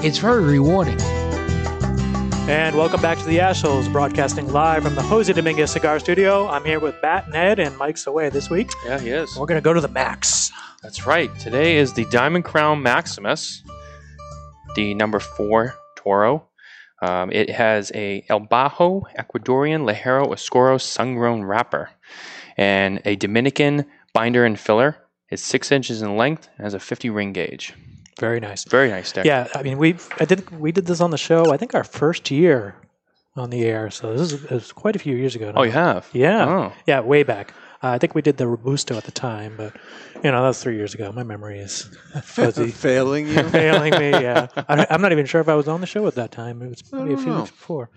It's very rewarding. And welcome back to the Ashholes, broadcasting live from the Jose Dominguez Cigar Studio. I'm here with Matt and Ed, and Mike's away this week. Yeah, he is. We're going to go to the Max. That's right. Today is the Diamond Crown Maximus, the number four Toro. Um, it has a El Bajo Ecuadorian Ligero Oscuro sun-grown wrapper and a Dominican binder and filler. It's six inches in length and has a 50 ring gauge. Very nice. Very nice stick. Yeah, I mean, we I did we did this on the show. I think our first year on the air. So this is, it was quite a few years ago. Now. Oh, you have? Yeah, Oh. yeah, way back. Uh, I think we did the Robusto at the time, but you know that was three years ago. My memory is fuzzy. Failing you? failing me. Yeah, I, I'm not even sure if I was on the show at that time. It was maybe a few know. weeks before.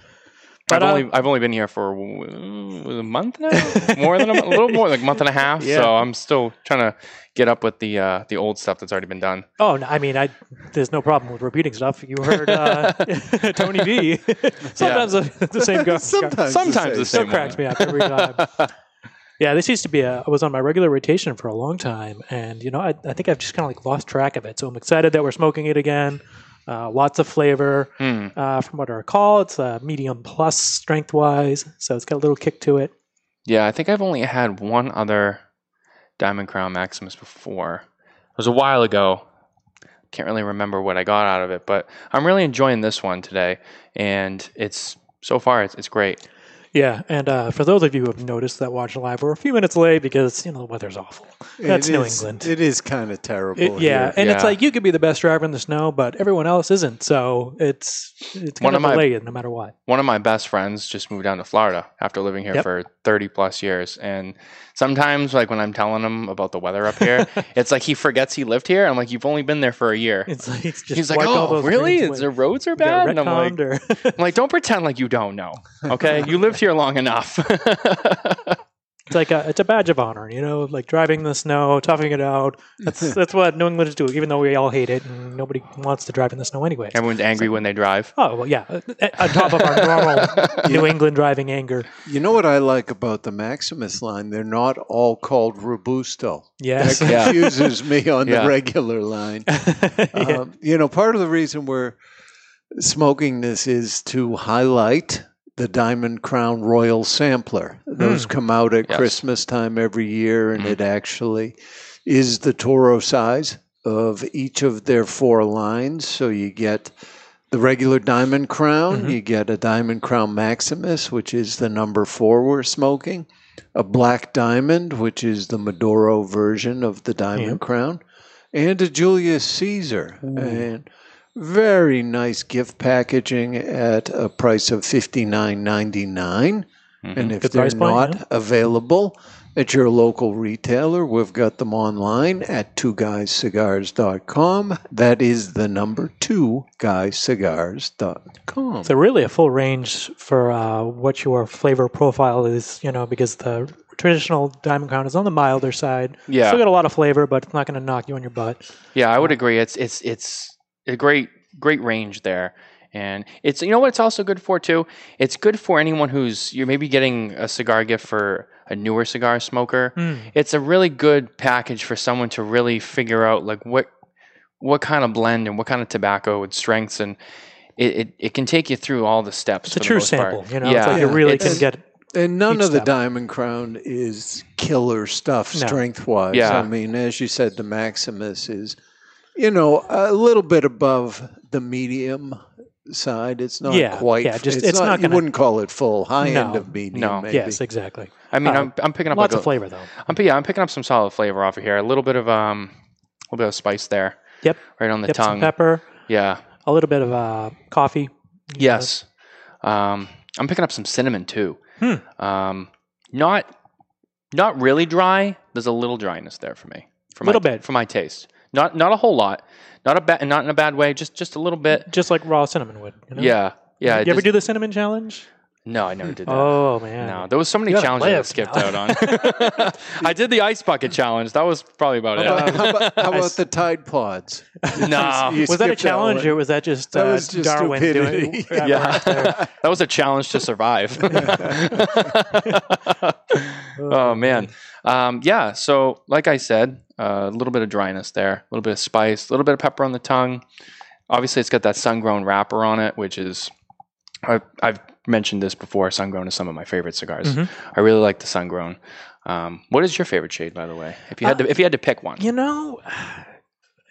I've uh, only I've only been here for a month now, more than a, month- a little more, like a month and a half. Yeah. So I'm still trying to get up with the uh, the old stuff that's already been done. Oh, no, I mean, I there's no problem with repeating stuff. You heard uh, Tony V. Sometimes the, the same guy. Sometimes. Sometimes the Still same cracks me up every time. yeah, this used to be a. I was on my regular rotation for a long time, and you know, I, I think I've just kind of like lost track of it. So I'm excited that we're smoking it again. Uh, lots of flavor. Hmm. Uh, from what I recall, it's a medium plus strength wise, so it's got a little kick to it. Yeah, I think I've only had one other Diamond Crown Maximus before. It was a while ago. Can't really remember what I got out of it, but I'm really enjoying this one today, and it's so far it's, it's great. Yeah, and uh, for those of you who have noticed that watch live, we're a few minutes late because you know the weather's awful. That's It New is- England. It is kind of terrible. It- yeah, here. and it's like you could be the best driver in the snow, but everyone else isn't. So it's it's One going to of my- delay you no matter what. One of my best friends just moved down to Florida after living here Yep. for 30 plus years, and sometimes like when I'm telling him about the weather up here, it's like he forgets he lived here. I'm like, you've only been there for a year. It's like it's just He's like, oh, really? the roads are bad, and I'm like, I'm like, don't pretend like you don't know. Okay, you lived here long enough. it's like a it's a badge of honor, you know, like driving the snow, toughing it out. That's that's what New Englanders do, even though we all hate it and nobody wants to drive in the snow anyway. Everyone's angry when they drive. Oh well, yeah. On top of our normal New England driving anger. You know what I like about the Maximus line? They're not all called Robusto. Yes. That Yeah. confuses me on Yeah. the regular line. Yeah. Um, you know, part of the reason we're smoking this is to highlight the Diamond Crown Royal Sampler. Those come out at Yes. Christmas time every year, and Mhm. it actually is the Toro size of each of their four lines. So you get the regular Diamond Crown, Mhm. you get a Diamond Crown Maximus, which is the number four we're smoking, a Black Diamond, which is the Maduro version of the Diamond Yep. Crown, and a Julius Caesar. And very nice gift packaging at a price of fifty nine ninety nine. Mhm. And if Good they're price point, not yeah. available at your local retailer, we've got them online at two guyscigars.com. That is the number two guyscigars.com. So really a full range for uh, what your flavor profile is, you know, because the traditional Diamond Crown is on the milder side. Yeah. Still got a lot of flavor, but it's not going to knock you on your butt. Yeah, I would agree. It's it's it's a great great range there. And it's you know what it's also good for too? It's good for anyone who's you're maybe getting a cigar gift for a newer cigar smoker. Hmm. It's a really good package for someone to really figure out like what what kind of blend and what kind of tobacco and strengths and it, it, it can take you through all the steps. It's a for the true most part. sample, you know. Yeah, It's like you really it's- can get. And none Each of the step. Diamond Crown is killer stuff No. strength wise. Yeah. I mean, as you said, the Maximus is, you know, a little bit above the medium side. It's not Yeah, quite. yeah, just- it's not You gonna- wouldn't call it full high No, end of medium. no. maybe. Yes, exactly. I mean, Uh, I'm, I'm picking up Lots like of flavor though. I'm yeah, I'm picking up some solid flavor off of here. A little bit of um, a little bit of spice there. Yep. Right on the Yep, some tongue. pepper, Yeah. a little bit of uh, coffee. Yes. Um, I'm picking up some cinnamon too. Hmm. Um, not not really dry. There's a little dryness there for me. For Little my, bit. for my taste. Not not a whole lot. Not a bad not in a bad way. Just just a little bit. Just like raw cinnamon would. You know? Yeah. Yeah. you it ever just- do the cinnamon challenge? No, I never did that. Oh man. No, there was so many You gotta challenges I skipped now. out on. I did the ice bucket challenge. That was probably about How about, it. how about, how about s- the Tide Pods? No. You was that a skipped that challenge or was that just That uh, was just Darwin doing? stupidity. Yeah, Yeah. that was a challenge to survive. oh man, um, yeah. So, like I said, a little bit of dryness there, a little bit of spice, a little bit of pepper on the tongue. Obviously, it's got that sun-grown wrapper on it, which is I've, I've mentioned this before. Sun-grown is some of my favorite cigars. Mhm. I really like the sun-grown. Um, what is your favorite shade, by the way? If you had to, if you had to pick one, You know,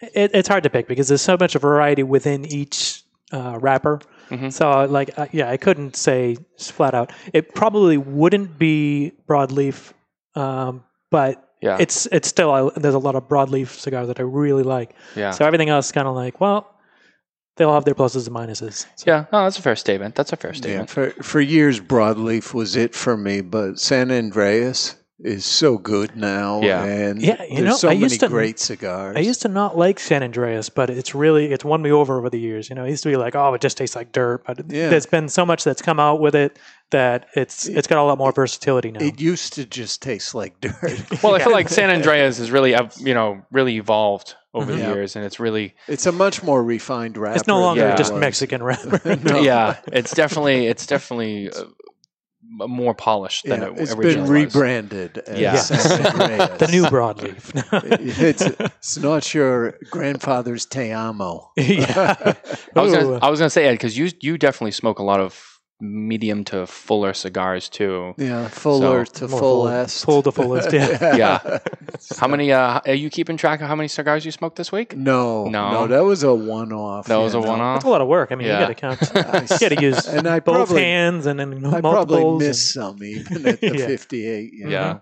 it, it's hard to pick because there's so much variety within each uh, wrapper. Mhm. So, like, uh, yeah, I couldn't say flat out. It probably wouldn't be broadleaf, um, but yeah, it's it's still I, there's a lot of broadleaf cigars that I really like. yeah, So everything else, kind of like, well, they'll have their pluses and minuses. So, yeah. No, that's a fair statement. That's a fair statement. Yeah, statement. for for years, broadleaf was it for me, but San Andrés is so good now. Yeah. and Yeah, you there's know, so I many used to- great cigars. I used to not like San Andrés, but it's really it's won me over over the years. You know, it used to be like, oh, it just tastes like dirt, but Yeah. there's been so much that's come out with it that it's it's got a lot more versatility now. It used to just taste like dirt. Well, I feel like San Andreas has really, you know, really evolved over the Mhm. Yeah. years, and it's really, it's a much more refined wrapper. it's no longer Yeah. just than it was. Mexican wrapper. No. yeah, it's definitely, it's definitely uh, m- more polished than Yeah, it it's been originally was. rebranded as Yeah. San Andrés. the new broadleaf. it's, it's not your grandfather's Te Amo. yeah. I was, gonna, I was gonna say, Ed, because you you definitely smoke a lot of medium to fuller cigars too. Yeah, fuller So, to fullest. Full to fullest, yeah. Yeah. How many? Uh, are you keeping track of how many cigars you smoked this week? No, No. no, that was a one-off. That was a know. one-off. That's a lot of work. I mean, Yeah. you got to count. I You got to use And I both probably- hands and then I multiples. probably and- missed some even at the Yeah. 58. you Yeah. know.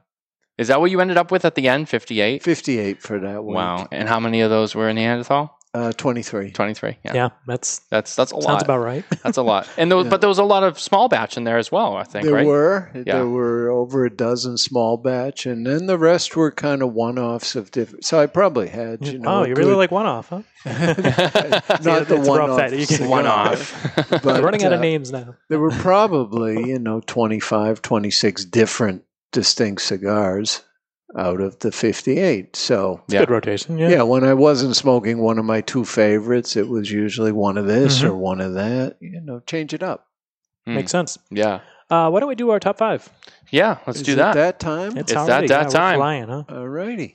Is that what you ended up with at the end? Fifty-eight. 58 for that one. Wow. And how many of those were in Neanderthal? Uh, 23. Twenty-three. Yeah. yeah, that's That's that's a sounds lot. about right. That's a lot. And there was, Yeah. but there was a lot of small batch in there as well. I think. There right. were Yeah. there were over a dozen small batch, and then the rest were kind of one-offs of different. So I probably had you know. oh, a you really good- like one off, huh? not the one-off. that you can- One off. but, We're running out of uh, names now. There were probably you know 25, 26 different distinct cigars out of the 58. So yeah. Good rotation. Yeah. yeah. when I wasn't smoking one of my two favorites, it was usually one of this Mhm. or one of that. You know, change it up. Mm. Makes sense. Yeah. Uh, why don't we do our top five? Yeah. Let's Is do it that. that time. It's that- already- that yeah, we're time. Flying, huh? Alrighty.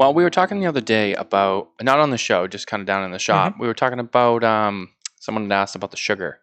Well, we were talking the other day about not on the show, just kind of down in the shop. Mm-hmm. We were talking about um, someone had asked about the sugar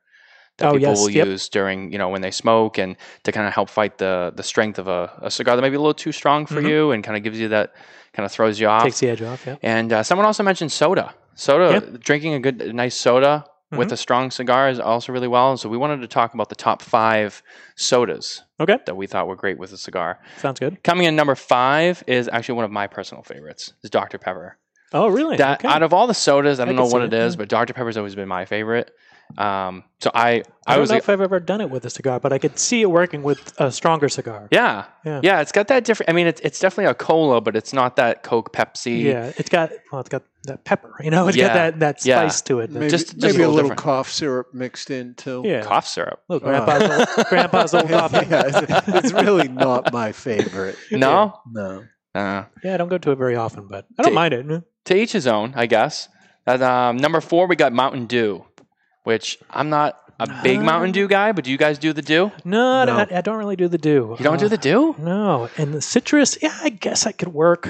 that Oh, people yes, will yep. use during you know when they smoke and to kind of help fight the the strength of a, a cigar that may be a little too strong for Mhm. you and kind of gives you that kind of throws you off. Takes the edge off. Yeah. And uh, someone also mentioned soda. Soda, drinking a good, a nice soda with Mhm. a strong cigar is also really well. So we wanted to talk about the top five sodas Okay. that we thought were great with a cigar. Sounds good. Coming in number five is actually one of my personal favorites. Is Dr Pepper. Oh, really? That okay. out of all the sodas, I don't I know what it it, is, yeah. but Dr Pepper's always been my favorite. Um, so I, I, I, don't was, know a- if I've ever done it with a cigar, but I could see it working with a stronger cigar. yeah, Yeah. yeah, It's got that different. I mean, it's it's definitely a cola, but it's not that Coke Pepsi. Yeah, it's got well, it's got that pepper. You know, it's Yeah. got that that Yeah. spice to it. Maybe, Just- just maybe a a little little cough syrup mixed in too. yeah, cough syrup. Look, grandpa's old, grandpa's old coffee. yeah, it's, it's really not my favorite. No, No. uh, Yeah, I don't go to it very often, but I don't Ta- mind it. to each his own, I guess. At, um, number four, we got Mountain Dew, which I'm not a big Mountain Dew guy, but do you guys do the Dew? No, I- No. I, I don't really do the dew. You don't do Uh, the Dew? No, and the citrus. Yeah, I guess I could work.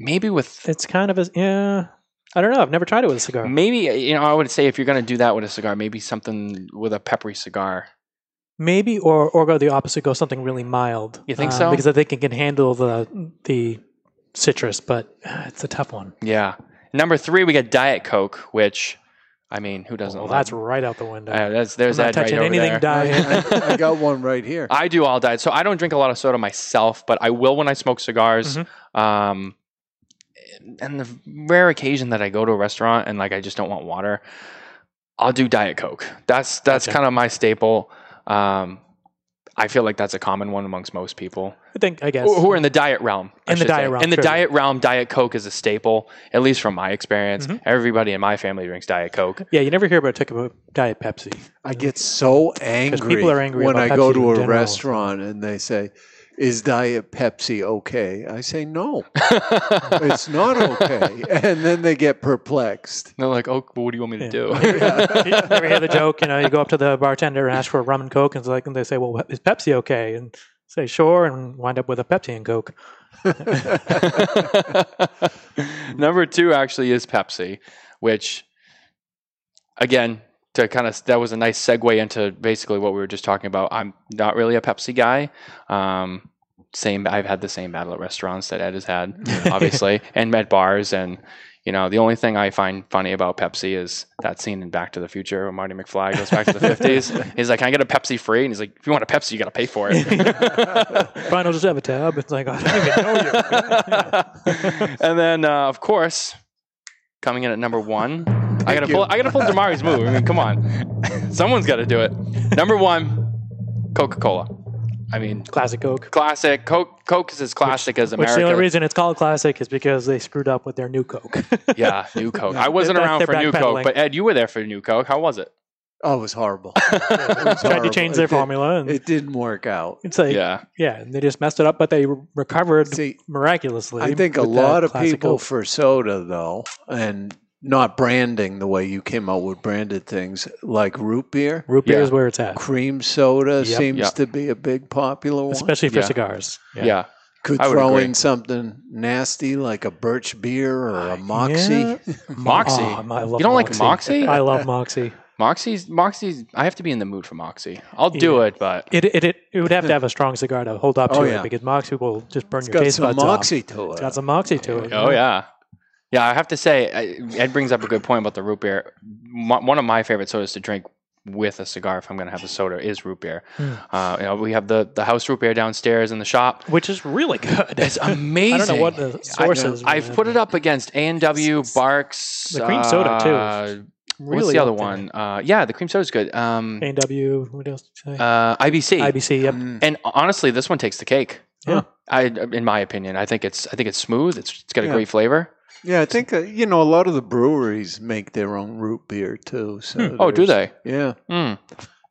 Maybe with It's kind of a yeah. I don't know. I've never tried it with a cigar. maybe you know I would say if you're going to do that with a cigar, maybe something with a peppery cigar. Maybe or or go the opposite. Go something really mild. You think uh, so? Because I think it can handle the the citrus, but uh, it's a tough one. Yeah, Number three, we got Diet Coke, which, I mean, who doesn't? Well, love that's right out the window. Uh, that's there's I'm not that right touching over anything there. diet. I, I got one right here. I do all diet, so I don't drink a lot of soda myself, but I will when I smoke cigars. Mm-hmm. Um, and the rare occasion that I go to a restaurant and like I just don't want water, I'll do Diet Coke. That's that's Gotcha. kind of my staple. Um, I feel like that's a common one amongst most people I think I guess who who are in the diet realm. I In the should say. diet realm, In the sure. diet realm, Diet Coke is a staple, at least from my experience. Mhm. Everybody in my family drinks Diet Coke. Yeah, you never hear about talking about Diet Pepsi. I get so angry, people are angry when I go to a general. restaurant and they say, "Is Diet Pepsi okay?" I say, "No, it's not okay," and then they get perplexed. They're like, "Oh, well, what do you want me to Yeah. do?" you never hear the joke, you know, you go up to the bartender and ask for a rum and coke, and, it's like, and they say, "Well, is Pepsi okay?" And say, "Sure," and wind up with a Pepsi and Coke. Number two actually is Pepsi, which again to kind of that was a nice segue into basically what we were just talking about. I'm not really a Pepsi guy. Um, same, I've had the same battle at restaurants that Ed has had, obviously, and at bars. And you know, the only thing I find funny about Pepsi is that scene in Back to the Future when Marty McFly goes back to the 50s. He's like, "Can I get a Pepsi free?" And he's like, "If you want a Pepsi, you got to pay for it." Fine, I'll just have a tab. It's like, I don't even know you. and then, uh, of course, coming in at number one, I gotta you. pull. I gotta pull Damari's move. I mean, come on, someone's got to do it. Number one, Coca Cola. I mean, Classic Coke. classic. Coke. Coke is as classic as America. Which the only reason it's called classic is because they screwed up with their new Coke. yeah, New Coke. I wasn't They're- around for New Coke, but Ed, you were there for New Coke. How was it? Oh, it was horrible. Tried to horrible. change It their did- formula, and It didn't work out. it's like, yeah. Yeah, and they just messed it up, but they recovered See, miraculously. I think a lot of people Coke. for soda though, and not branding the way you came out with branded things like root beer, root beer Yeah. is where it's at, cream soda Yep. seems Yep. to be a big popular one. especially for Yeah. cigars. yeah. Could I throw in something nasty like a birch beer or a moxie. Yeah. Moxie. Oh, I love You don't like Moxie? I love Moxie. Moxie's Moxie's. I have to be in the mood for Moxie. I'll do Yeah. it, but It, it it it would have to have a strong cigar to hold up to Oh, it because Moxie will just burn It's your got taste some buds off. moxie to it. It's got some Moxie to it. Oh yeah, yeah. I have to say, Ed brings up a good point about the root beer. One of my favorite sodas to drink with a cigar, if I'm going to have a soda, is root beer. Hmm. Uh, you know, we have the the house root beer downstairs in the shop. which is really good. It's amazing. I don't know what the source I, is. I've put it up against A and W, Barq's, The cream soda, too. uh, Really what's the other there. one? Uh, yeah, the cream soda's good. Um, A&W. What else? Did you say? uh, IBC. IBC. Yep. Mm. And honestly, this one takes the cake. Yeah. I, in my opinion, I think it's I think it's smooth. It's it's got a Yeah. great flavor. Yeah, I think uh, you know a lot of the breweries make their own root beer too. So Oh, do they? Yeah, Mm,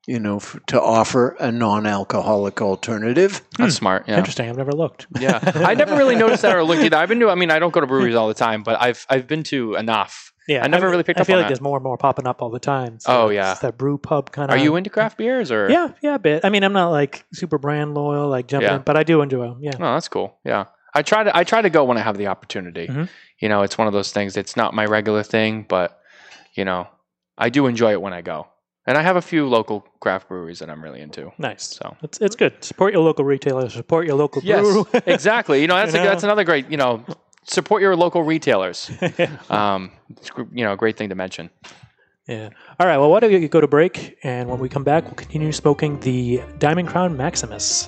you know, f- to offer a non-alcoholic alternative. that's smart. Yeah. Interesting. I've never looked. Yeah, I never really noticed that or looked either. I've been to. I mean, I don't go to breweries all the time, but I've I've been to enough. Yeah, I never really picked I up I feel on like that. there's more and more popping up all the time. Oh, it's yeah. that brew pub kind of. Are you into craft beers or? Yeah, yeah, a bit. I mean, I'm not like super brand loyal, like jumping, Yeah. in, but I do enjoy them. Yeah. Oh, that's cool. Yeah, I try to I try to go when I have the opportunity. Mhm. You know, it's one of those things. It's not my regular thing, but you know, I do enjoy it when I go. And I have a few local craft breweries that I'm really into. Nice. So It's it's good. Support your local retailer. Support your local yes, brew. exactly. You know, that's You a, know? that's another great. You know, support your local retailers. Um, it's, you know, a great thing to mention. yeah. All right. Well, why don't we go to break, and when we come back, we'll continue smoking the Diamond Crown Maximus.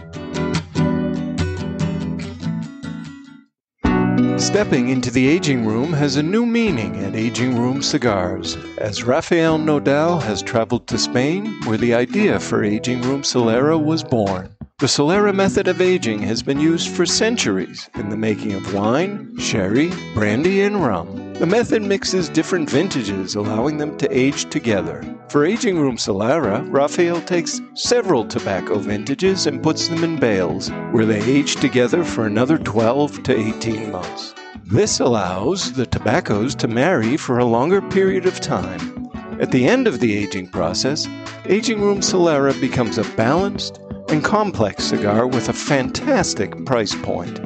Stepping into the aging room has a new meaning at Aging Room Cigars, as Rafael Nodal has traveled to Spain, where the idea for Aging Room Solera was born. The Solera method of aging has been used for centuries in the making of wine, sherry, brandy, and rum. The method mixes different vintages, allowing them to age together. For Aging Room Solera, Rafael takes several tobacco vintages and puts them in bales, where they age together for another 12 to 18 months. This allows the tobaccos to marry for a longer period of time. At the end of the aging process, Aging Room Solera becomes a balanced and complex cigar with a fantastic price point.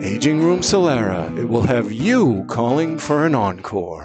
Aging Room Solera, it will have you calling for an encore.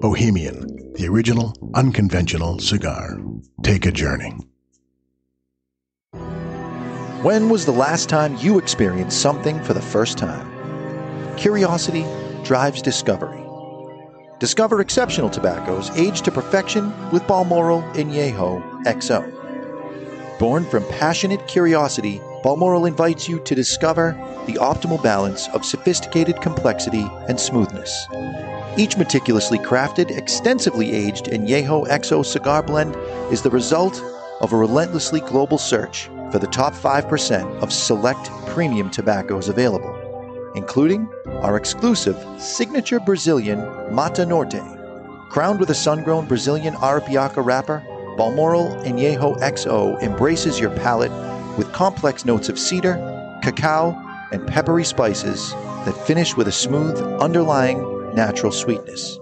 Bohemian, the original, unconventional cigar. Take a journey. When was the last time you experienced something for the first time? Curiosity drives discovery. Discover exceptional tobaccos aged to perfection with Balmoral Añejo XO. Born from passionate curiosity, Balmoral invites you to discover the optimal balance of sophisticated complexity and smoothness. Each meticulously crafted, extensively aged Añejo XO cigar blend is the result of a relentlessly global search for the top 5% of select premium tobaccos available, including our exclusive signature Brazilian Mata Norte. Crowned with a sun grown Brazilian Arapiraca wrapper, Balmoral Añejo XO embraces your palate with complex notes of cedar, cacao, and peppery spices that finish with a smooth, underlying natural sweetness.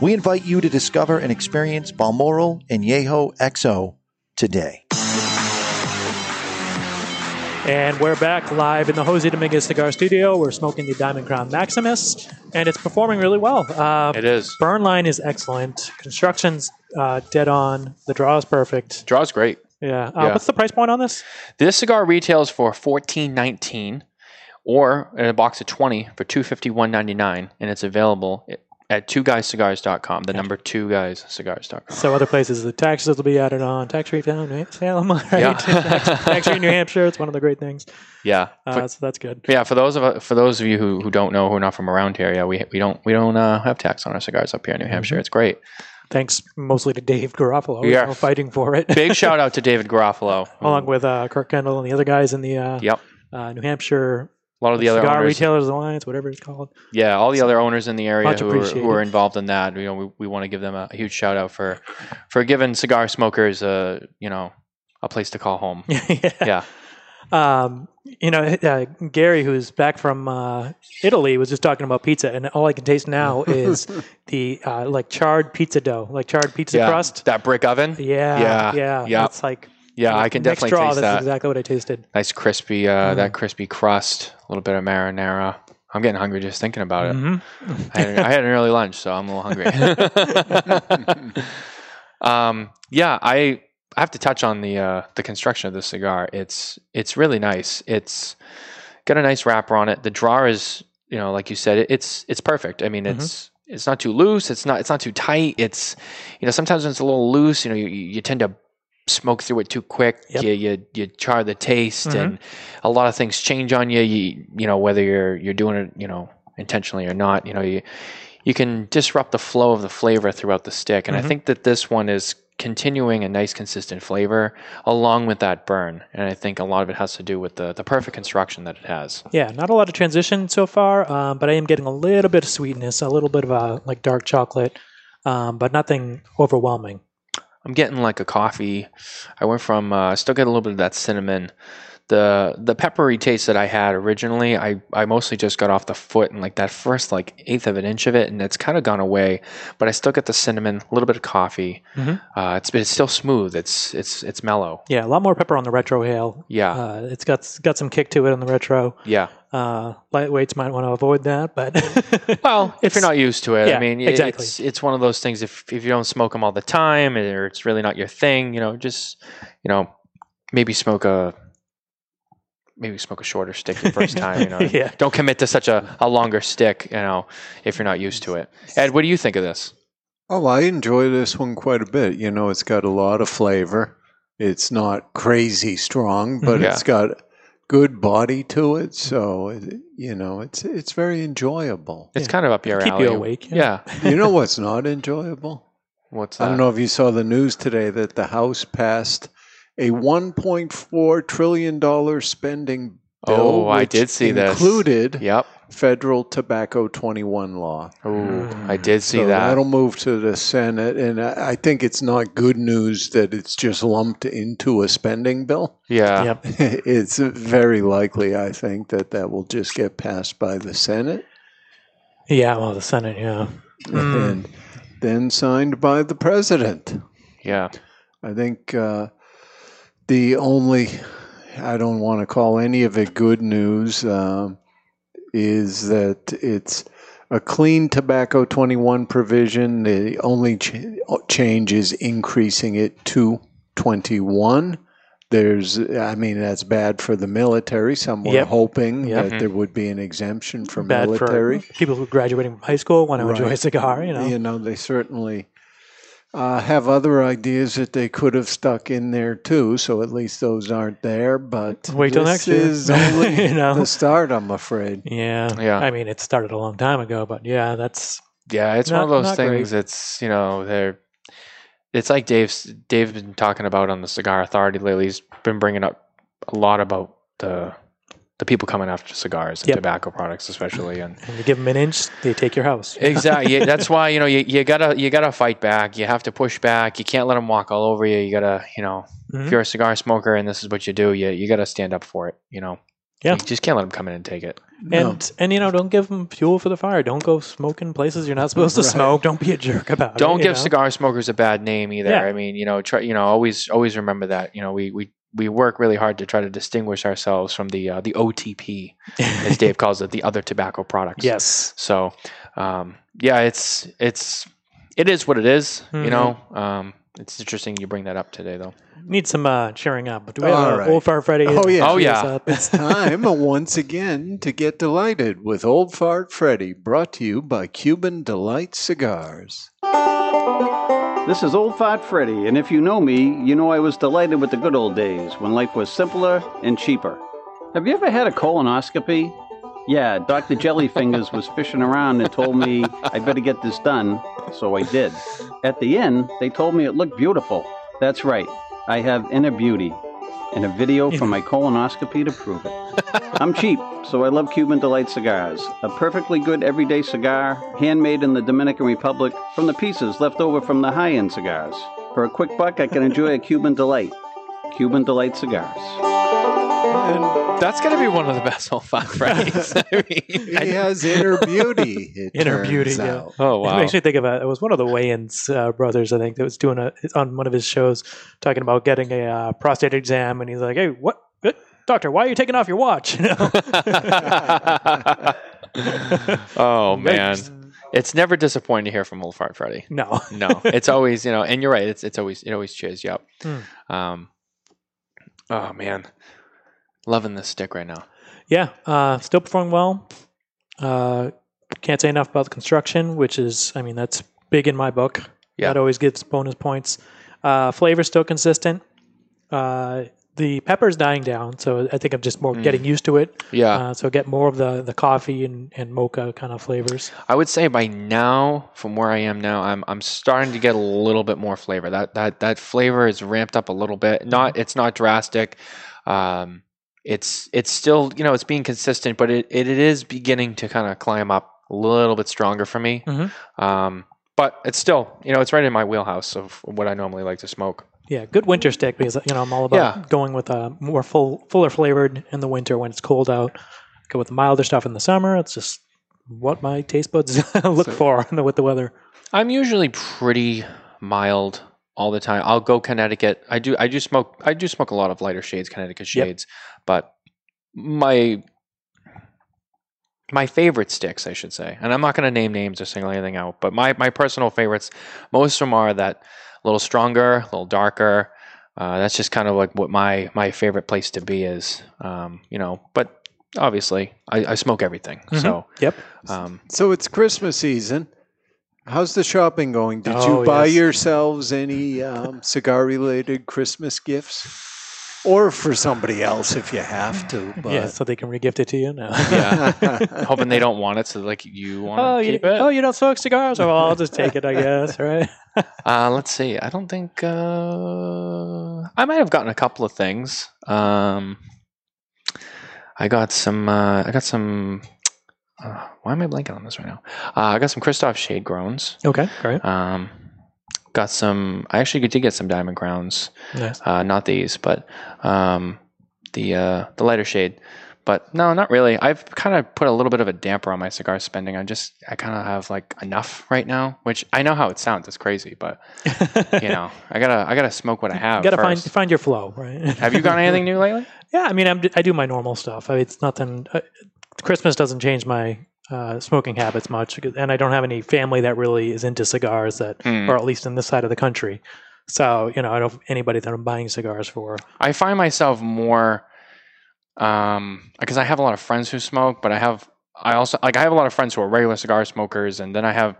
We invite you to discover and experience Balmoral Añejo XO today. And we're back live in the Jose Dominguez Cigar Studio. We're smoking the Diamond Crown Maximus, and it's performing really well. Uh, It is. burn line is excellent. Construction's uh, dead on. The draw is perfect. Draw's great. Yeah. Uh, Yeah. What's the price point on this? This cigar retails for fourteen nineteen, or in a box of twenty for two fifty one ninety nine, and it's available at two guyscigars.com. The number two guyscigars.com. So other places, the taxes will be added on. Tax refund, right? Salem, right? Yeah. tax, tax free New Hampshire. It's one of the great things. Yeah. Uh, For- so that's good. yeah, for those of for those of you who, who don't know who are not from around here, yeah, we we don't we don't uh, have tax on our cigars up here in New Hampshire. It's great. thanks mostly to Dave Garofalo, Yeah. know, fighting for it. Big shout out to David Garofalo. along with uh, Kirk Kendall and the other guys in the uh, Yep. uh, New Hampshire A lot of the other Cigar. Retailers Alliance, whatever it's called. Yeah, all the other owners in the area who are, who are involved in that. You know, we, we want to give them a huge shout out for for giving cigar smokers a you know a place to call home. yeah. Yeah. Um, you know, uh, Gary, who's back from uh, Italy, was just talking about pizza, and all I can taste now is the uh, like charred pizza dough, like charred pizza yeah. crust. That brick oven. Yeah, Yeah, yeah, yeah. It's like Yeah, I can definitely straw, taste that's that. exactly what I tasted. Nice crispy, uh, Mm. that crispy crust. A little bit of marinara. I'm getting hungry just thinking about it. Mhm. I, had, I had an early lunch, so I'm a little hungry. um, yeah, I I have to touch on the uh, the construction of this cigar. It's it's really nice. It's got a nice wrapper on it. The drawer is, you know, like you said, it, it's it's perfect. I mean, it's it's not too loose. It's not it's not too tight. It's you know sometimes when it's a little loose, you know, you, you tend to smoke through it too quick. Yep. You, you you char the taste, Mhm. and a lot of things change on you. You you know whether you're you're doing it you know intentionally or not. You know you you can disrupt the flow of the flavor throughout the stick, and Mhm. I think that this one is continuing a nice consistent flavor along with that burn and i think a lot of it has to do with the, the perfect construction that it has Yeah, not a lot of transition so far, um, but I am getting a little bit of sweetness, a little bit of a like dark chocolate, um, but nothing overwhelming. I'm getting like a coffee. I went from uh, still get a little bit of that cinnamon the the peppery taste that i had originally i i mostly just got off the foot and like that first like eighth of an inch of it and it's kind of gone away but i still get the cinnamon a little bit of coffee Mhm. uh, it's it's still smooth it's it's it's mellow Yeah, a lot more pepper on the retrohale. yeah Uh, it's got got some kick to it on the retro. yeah Uh, lightweights might want to avoid that, but Well, if you're not used to it, Yeah, I mean, exactly. it's it's one of those things. If if you don't smoke them all the time, or it's really not your thing, you know, just you know, maybe smoke a maybe smoke a shorter stick the first time. You know, Yeah. don't commit to such a, a longer stick. You know, if you're not used to it. Ed, what do you think of this? Oh, I enjoy this one quite a bit. You know, it's got a lot of flavor. It's not crazy strong, but Mhm. it's got good body to it. So, you know, it's it's very enjoyable. It's Yeah. kind of up your Keep alley. you awake, Yeah. yeah. you know what's not enjoyable? What's that? I don't know if you saw the news today that the House passed a 1.4 trillion dollar spending bill. Oh, I did see this. included Yep. federal tobacco 21 law. Oh, I did see so that. That'll move to the Senate, and I I think it's not good news that it's just lumped into a spending bill. Yeah. Yep. it's very likely, I think, that that will just get passed by the Senate yeah, well, the Senate, yeah. Mm. and then signed by the president. Yeah. I think uh, the only, I don't want to call any of it good news, um, is that it's a clean tobacco 21 provision. The only ch- change is increasing it to 21. There's, I mean, that's bad for the military. Some were Yep. hoping Yep. that there would be an exemption for Bad military. for people who are graduating from high school want to enjoy a cigar. You know, You know, they certainly uh, have other ideas that they could have stuck in there too. So at least those aren't there. But Wait till this next year. is only You know? the start, I'm afraid. yeah, Yeah. I mean, it started a long time ago, but yeah, that's Yeah, it's one of those things. great. It's you know they're. It's like Dave's Dave's been talking about on the Cigar Authority lately. He's been bringing up a lot about the the people coming after cigars and Yep. tobacco products, especially. And and you give them an inch, they take your house. exactly, that's why you know you, you gotta you gotta fight back. You have to push back. You can't let them walk all over you. You gotta you know Mhm. if you're a cigar smoker and this is what you do, you you gotta stand up for it. You know. Yeah. You just can't let them come in and take it. And and you know, don't give them fuel for the fire. Don't go smoking places you're not supposed to Right. smoke. Don't be a jerk about it. don't you give know? cigar smokers a bad name either. Yeah. I mean, you know, try you know, always always remember that. You know, we we we work really hard to try to distinguish ourselves from the uh, the OTP, as Dave calls it, the other tobacco products. yes. So, um, yeah, it's it's it is what it is, Mhm. You know, um, it's interesting you bring that up today, though. Need some uh, cheering up. Do we have All right. Old Fart Freddy? Oh, yeah. Oh, yeah. up? It's time once again to get delighted with Old Fart Freddy, brought to you by Cuban Delight Cigars. This is Old Fart Freddy, and if you know me, you know I was delighted with the good old days when life was simpler and cheaper. Have you ever had a colonoscopy? Yeah, Dr. Jellyfingers was fishing around and told me I better get this done, so I did. At the end, they told me it looked beautiful. That's right, I have inner beauty, and a video from my colonoscopy to prove it. I'm cheap, so I love Cuban Delight cigars. A perfectly good everyday cigar, handmade in the Dominican Republic from the pieces left over from the high end cigars. For a quick buck, I can enjoy a Cuban Delight. Cuban Delight cigars. That's got to be one of the best old fart Freddy's. I mean, He has inner beauty. It Inner turns beauty. Yeah. Oh wow! It makes me think of a, it was one of the Wayans uh, brothers, I think, that was doing a on one of his shows talking about getting a uh, prostate exam, and he's like, "Hey, what, eh, doctor? Why are you taking off your watch?" You know? oh man, Yikes. it's never disappointing to hear from Old Fart Freddy. no, No, it's always you know, and you're right. It's it's always it always cheers you up. Hmm. Um, oh man, loving this stick right now. Yeah, uh, still performing well. Uh, can't say enough about the construction, which is, I mean, that's big in my book. Yeah. That always gets bonus points. Uh, flavor's still consistent. Uh, the pepper's dying down, so I think I'm just more Mm. getting used to it. Yeah. Uh, so get more of the, the coffee and, and mocha kind of flavors. I would say by now, from where I am now, I'm I'm starting to get a little bit more flavor. That that that flavor is ramped up a little bit. Not it's not drastic. Um, it's it's still you know it's being consistent, but it, it, it is beginning to kind of climb up a little bit stronger for me. Mhm. Um, but it's still you know it's right in my wheelhouse of what I normally like to smoke. Yeah, good winter stick because you know I'm all about Yeah. going with a more full, fuller flavored in the winter when it's cold out. Go with the milder stuff in the summer. It's just what my taste buds look for with the weather. I'm usually pretty mild all the time. I'll go Connecticut. I do I do smoke I do smoke a lot of lighter shades, Connecticut Yep. shades, but my my favorite sticks, I should say, and I'm not going to name names or single anything out, but my, my personal favorites, most of them are that a little stronger, a little darker. Uh, that's just kind of like what my my favorite place to be is, um, you know. But obviously, I, I smoke everything, Mhm. so Yep. um, So it's Christmas season. How's the shopping going? Did Oh, you buy yes. yourselves any um, cigar related Christmas gifts? Or for somebody else if you have to. But yeah, so they can regift it to you now. yeah, hoping they don't want it, so like you want to oh, you, it. oh, you don't smoke cigars? Oh, well, I'll just take it, I guess, right? Uh, let's see. I don't think uh, I might have gotten a couple of things. Um, I got some. Uh, I got some. Uh, why am I blanking on this right now? Uh, I got some Kristoff Shade Groans. Okay, great. Um, got some. I actually did get some Diamond Crowns. Nice. Uh, not these, but um, the uh, the lighter shade. But no, not really. I've kind of put a little bit of a damper on my cigar spending. I just I kind of have like enough right now, which I know how it sounds. It's crazy, but you know, I gotta I gotta smoke what I have. You gotta find find your flow, right? Have you got anything new lately? Yeah, I mean, I'm, I do my normal stuff. I mean, it's nothing. Uh, Christmas doesn't change my uh, smoking habits much, and I don't have any family that really is into cigars that, Hmm. or at least in this side of the country. So you know, I don't have anybody that I'm buying cigars for. I find myself more um because I have a lot of friends who smoke, but I have I also like I have a lot of friends who are regular cigar smokers and then I have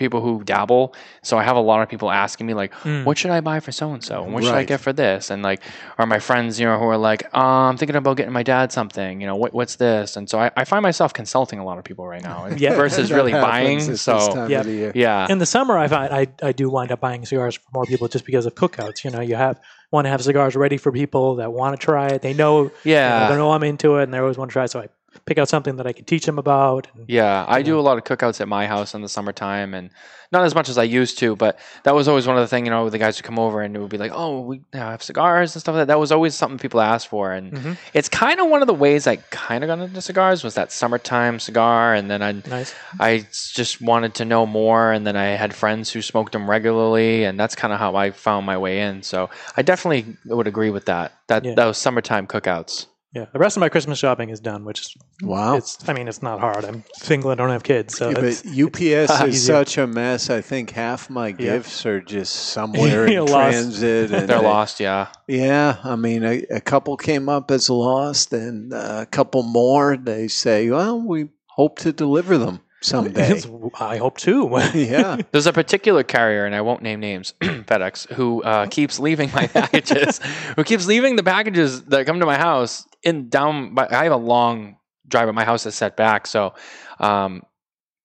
people who dabble. So I have a lot of people asking me like, Mm. what should I buy for so and so? And what should I get for this? And like or my friends, you know, who are like, uh, I'm thinking about getting my dad something, you know, what what's this? And so I, I find myself consulting a lot of people right now Yeah. versus really buying. So time Yeah. of the year. yeah. In the summer, I find I, I do wind up buying cigars for more people just because of cookouts. You know, you have want to have cigars ready for people that want to try it. They know, Yeah. they know I'm into it, and they always want to try. it. So I pick out something that I can teach them about. And, Yeah, I you do a lot of cookouts at my house in the summertime, and not as much as I used to, but that was always one of the things. You know, the guys would come over and it would be like, "Oh, we have cigars and stuff like that." That was always something people asked for, and Mhm. it's kind of one of the ways I kind of got into cigars was that summertime cigar, and then I Nice. I just wanted to know more, and then I had friends who smoked them regularly, and that's kind of how I found my way in. So I definitely would agree with that. That Yeah. those summertime cookouts. Yeah, the rest of my Christmas shopping is done, which is Wow. It's I mean, it's not hard. I'm single. I don't have kids, so Yeah, it's but UPS is easier. such a mess. I think half my gifts are just somewhere in Lost. transit. And They're I- lost, yeah. Yeah, I mean, a, a couple came up as lost, and uh, a couple more. They say, "Well, we hope to deliver them someday." It's- I hope too. yeah, There's a particular carrier, and I won't name names, FedEx, who uh, keeps leaving my packages, who keeps leaving the packages that come to my house in down. By, I have a long driveway. My house is set back, so um,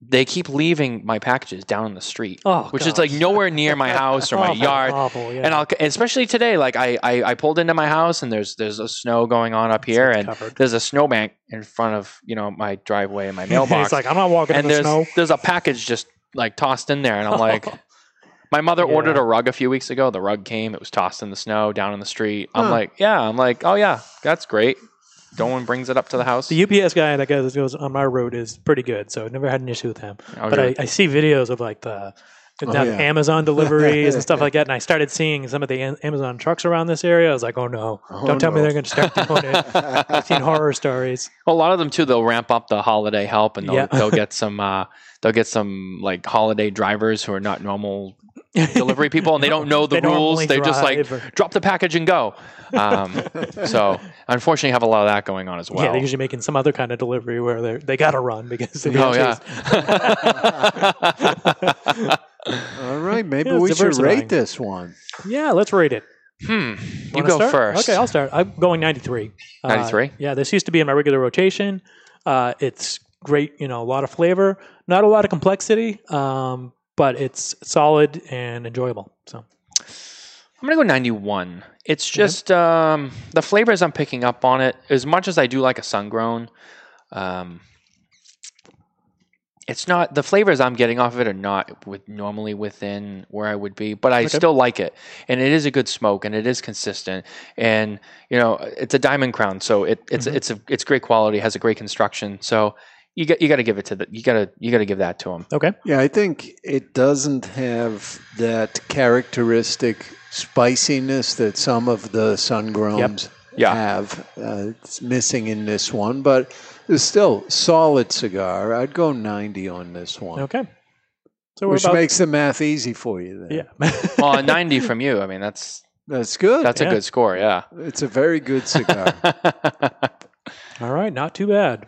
they keep leaving my packages down in the street, Oh, which is like nowhere near my house or my Awful, yard. awful, yeah. And I'll especially today, like I, I I pulled into my house and there's there's a snow going on up here, and there's a snowbank in front of you know my driveway and my mailbox. It's like, I'm not walking in and the there's snow. there's a package just like tossed in there, and I'm like. My mother ordered a rug a few weeks ago. The rug came. It was tossed in the snow down in the street. I'm like, yeah. I'm like, oh yeah, that's great. No one brings it up to the house. The UPS guy that goes, goes on my road is pretty good, so I've never had an issue with him. Oh, but I. I see videos of like the Oh, yeah. Amazon deliveries and stuff like that, and I started seeing some of the Amazon trucks around this area. I was like, oh no, Oh, don't tell me they're going to start doing it. I've seen horror stories. Well, a lot of them too. They'll ramp up the holiday help, and they'll, Yeah. they'll get some. Uh, they'll get some like holiday drivers who are not normal delivery people, and they don't know the They rules. They just like or- drop the package and go. Um, so, unfortunately, have a lot of that going on as well. Yeah, they're usually making some other kind of delivery where they they got to run because they're Oh, yeah. All right, maybe Yeah, we should rate this one. Yeah, let's rate it. Hmm. You go start? first. Okay, I'll start. I'm going 93. Uh, 93? yeah, this used to be in my regular rotation. Uh, it's great, you know, a lot of flavor, not a lot of complexity, um, but it's solid and enjoyable. So I'm gonna go 91. It's just um, the flavors I'm picking up on it. As much as I do like a sun grown, um, it's not the flavors I'm getting off of it are not with normally within where I would be, but I Okay. still like it, and it is a good smoke, and it is consistent, and you know it's a diamond crown, so it, it's Mhm. it's a it's great quality, has a great construction, so you got you got to give it to the you got to you got to give that to them. Okay. Yeah, I think it doesn't have that characteristic spiciness that some of the sun growns Yeah. have. Uh, it's missing in this one, but it's still solid cigar. I'd go 90 on this one. Okay. So Which about- makes the math easy for you then. Yeah. well, a 90 from you, I mean that's That's good. that's a good score, yeah. It's a very good cigar. All right, not too bad.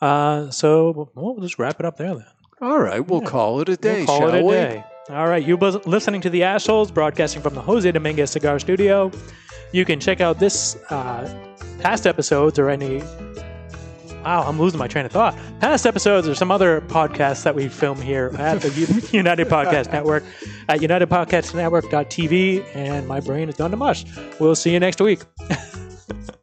Uh, so well, just wrap it up there then. All right, we'll call it a day, We'll call it a we? day. All right, you buzz- listening to the Ash Holes, broadcasting from the Jose Dominguez Cigar Studio. You can check out this uh, past episodes or any. Wow, I'm losing my train of thought. Past episodes or some other podcasts that we film here at the United Podcast Network at unitedpodcastnetwork.tv. And my brain is done to mush. We'll see you next week.